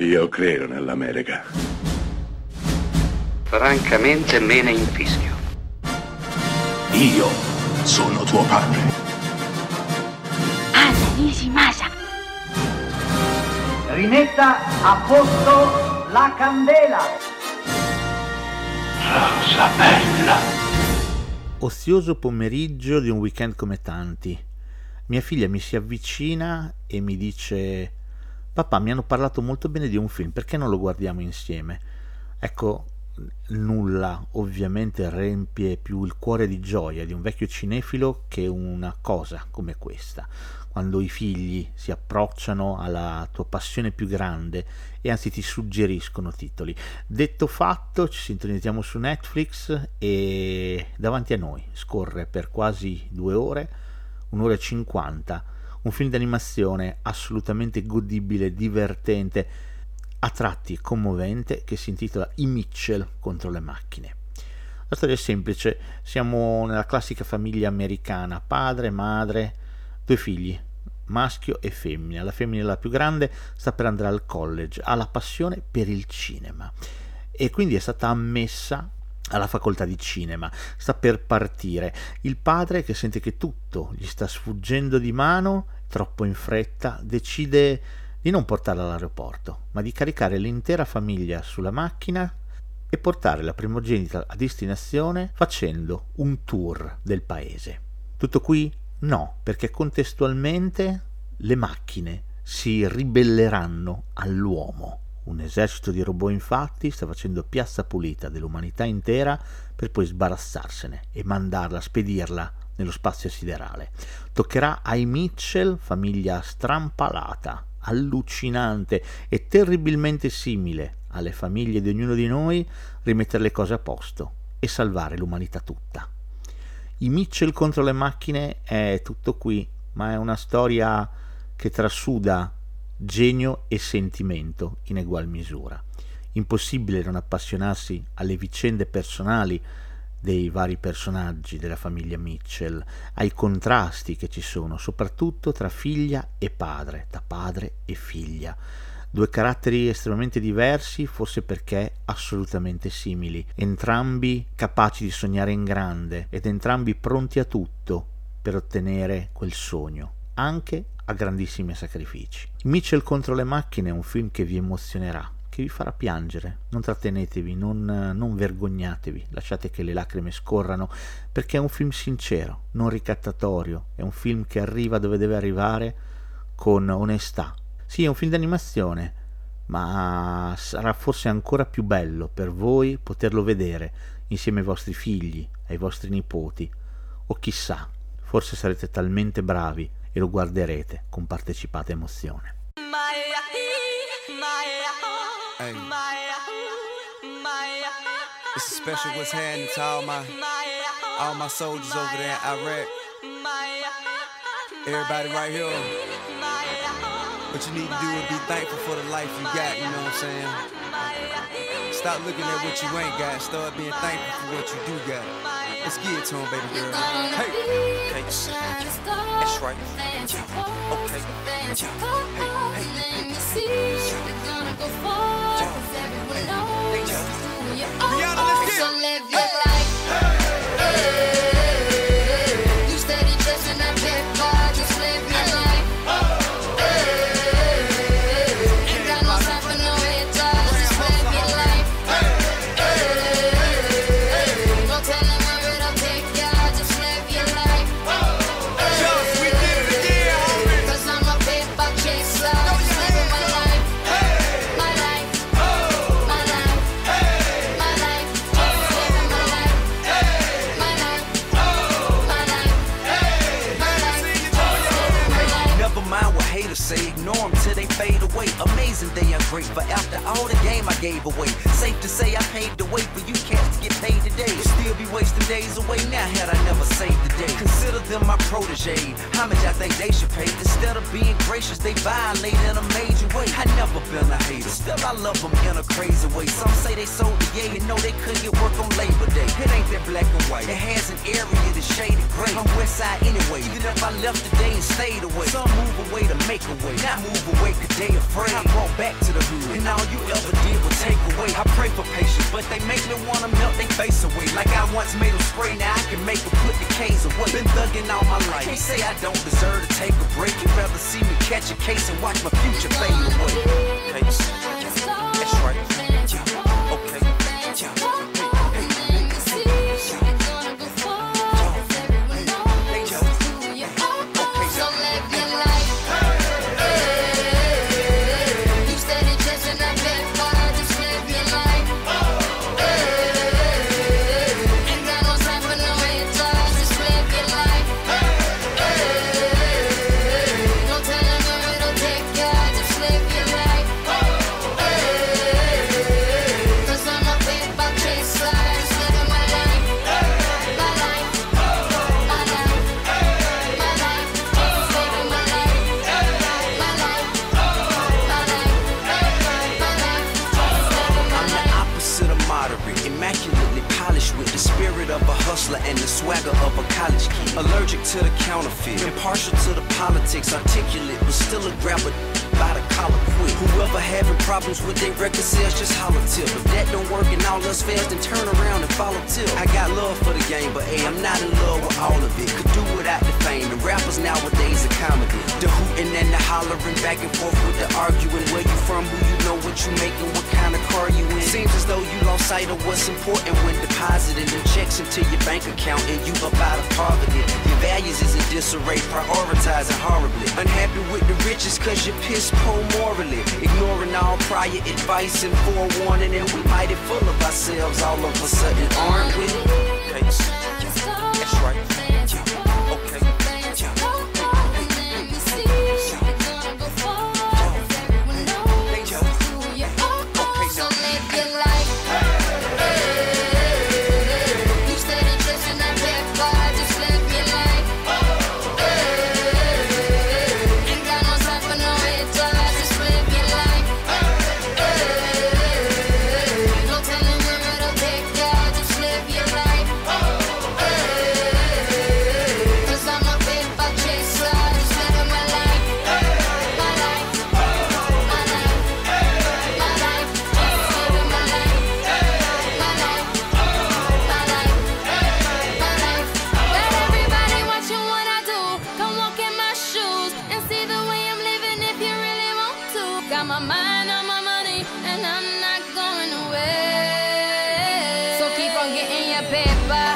Io credo nell'America. Francamente me ne infischio. Io sono tuo padre. Anna Nishimasa. Rimetta a posto la candela. Rosa bella. Ozioso pomeriggio di un weekend come tanti. Mia figlia mi si avvicina e mi dice papà mi hanno parlato molto bene di un film, perché non lo guardiamo insieme? Ecco, nulla ovviamente riempie più il cuore di gioia di un vecchio cinefilo che una cosa come questa, quando i figli si approcciano alla tua passione più grande e anzi ti suggeriscono titoli. Detto fatto, ci sintonizziamo su Netflix e davanti a noi scorre per quasi due ore, un'ora e cinquanta, un film d'animazione assolutamente godibile, divertente, a tratti commovente che si intitola I Mitchell contro le macchine. La storia è semplice, siamo nella classica famiglia americana, padre, madre, due figli, maschio e femmina. La femmina, la più grande, sta per andare al college, ha la passione per il cinema e quindi è stata ammessa alla facoltà di cinema, sta per partire. Il padre, che sente che tutto gli sta sfuggendo di mano, troppo in fretta, decide di non portarla all'aeroporto, ma di caricare l'intera famiglia sulla macchina e portare la primogenita a destinazione facendo un tour del paese. Tutto qui? No, perché contestualmente le macchine si ribelleranno all'uomo. Un esercito di robot infatti sta facendo piazza pulita dell'umanità intera per poi sbarazzarsene e mandarla, spedirla nello spazio siderale. Toccherà ai Mitchell, famiglia strampalata, allucinante e terribilmente simile alle famiglie di ognuno di noi, rimettere le cose a posto e salvare l'umanità tutta. I Mitchell contro le macchine è tutto qui, ma è una storia che trasuda genio e sentimento in egual misura. Impossibile non appassionarsi alle vicende personali dei vari personaggi della famiglia Mitchell, ai contrasti che ci sono, soprattutto tra figlia e padre, da padre e figlia. Due caratteri estremamente diversi, forse perché assolutamente simili, entrambi capaci di sognare in grande ed entrambi pronti a tutto per ottenere quel sogno, anche a grandissimi sacrifici. Mitchell contro le macchine è un film che vi emozionerà, che vi farà piangere. Non trattenetevi, non, non, vergognatevi, lasciate che le lacrime scorrano, perché è un film sincero, non ricattatorio, è un film che arriva dove deve arrivare con onestà. Sì, è un film d'animazione, ma sarà forse ancora più bello per voi poterlo vedere insieme ai vostri figli, ai vostri nipoti, o chissà, forse sarete talmente bravi e lo guarderete con partecipata emozione. It's special what's happening to all my soldiers over there in Iraq. Everybody right here. What you need to do is be thankful for the life you got, you know what I'm saying? Stop looking at what you ain't got, start being thankful for what you do got. Let's get to him, baby girl. Hey, okay. That's right. Okay. Hey, hey, hey. Rihanna, haters say, ignore them till they fade away. Amazing they are great, but after all the game I gave away, safe to say I paved the way for you cats to get paid today. Still be wasting days away now had I never saved the day. Consider them my protege. How much I think they should pay? Instead of being gracious, they violate in a major way. I never been a hater, still I love them in a crazy way. Some say they sold the yay and know they couldn't get work on Labor Day. It ain't that black and white. It has an area that's shaded gray. I'm west side anyway, even if I left today and stayed away. Some move away to make a way, not move away cause they afraid. I brought back to the hood. And all you ever did was take away. I pray for patience, but they make me wanna melt their face away. Like I once made them spray, now I can make them put the K's away. Been thugging all my life. Can't say I don't deserve to take a break. You'd rather see me catch a case and watch my future fade away. Hey, that's right. Swagger of a college kid. Allergic to the counterfeit, impartial to the politics, articulate, but still a grabber by the collar quick. Whoever having problems with their record sales, just holler tip. If that don't work and all else fails, then turn around and follow tip. I got love for the game, but hey, I'm not in love with all of it. Could do without hollering, back and forth with the arguing. Where you from? Who you know? What you making? What kind of car you in? Seems as though you lost sight of what's important when depositing the checks into your bank account and you up out of poverty. Your values is in disarray, prioritizing horribly. Unhappy with the riches cause you're piss poor morally. Ignoring all prior advice and forewarning, and we mighty full of ourselves all of a sudden, aren't we? That's right. paper.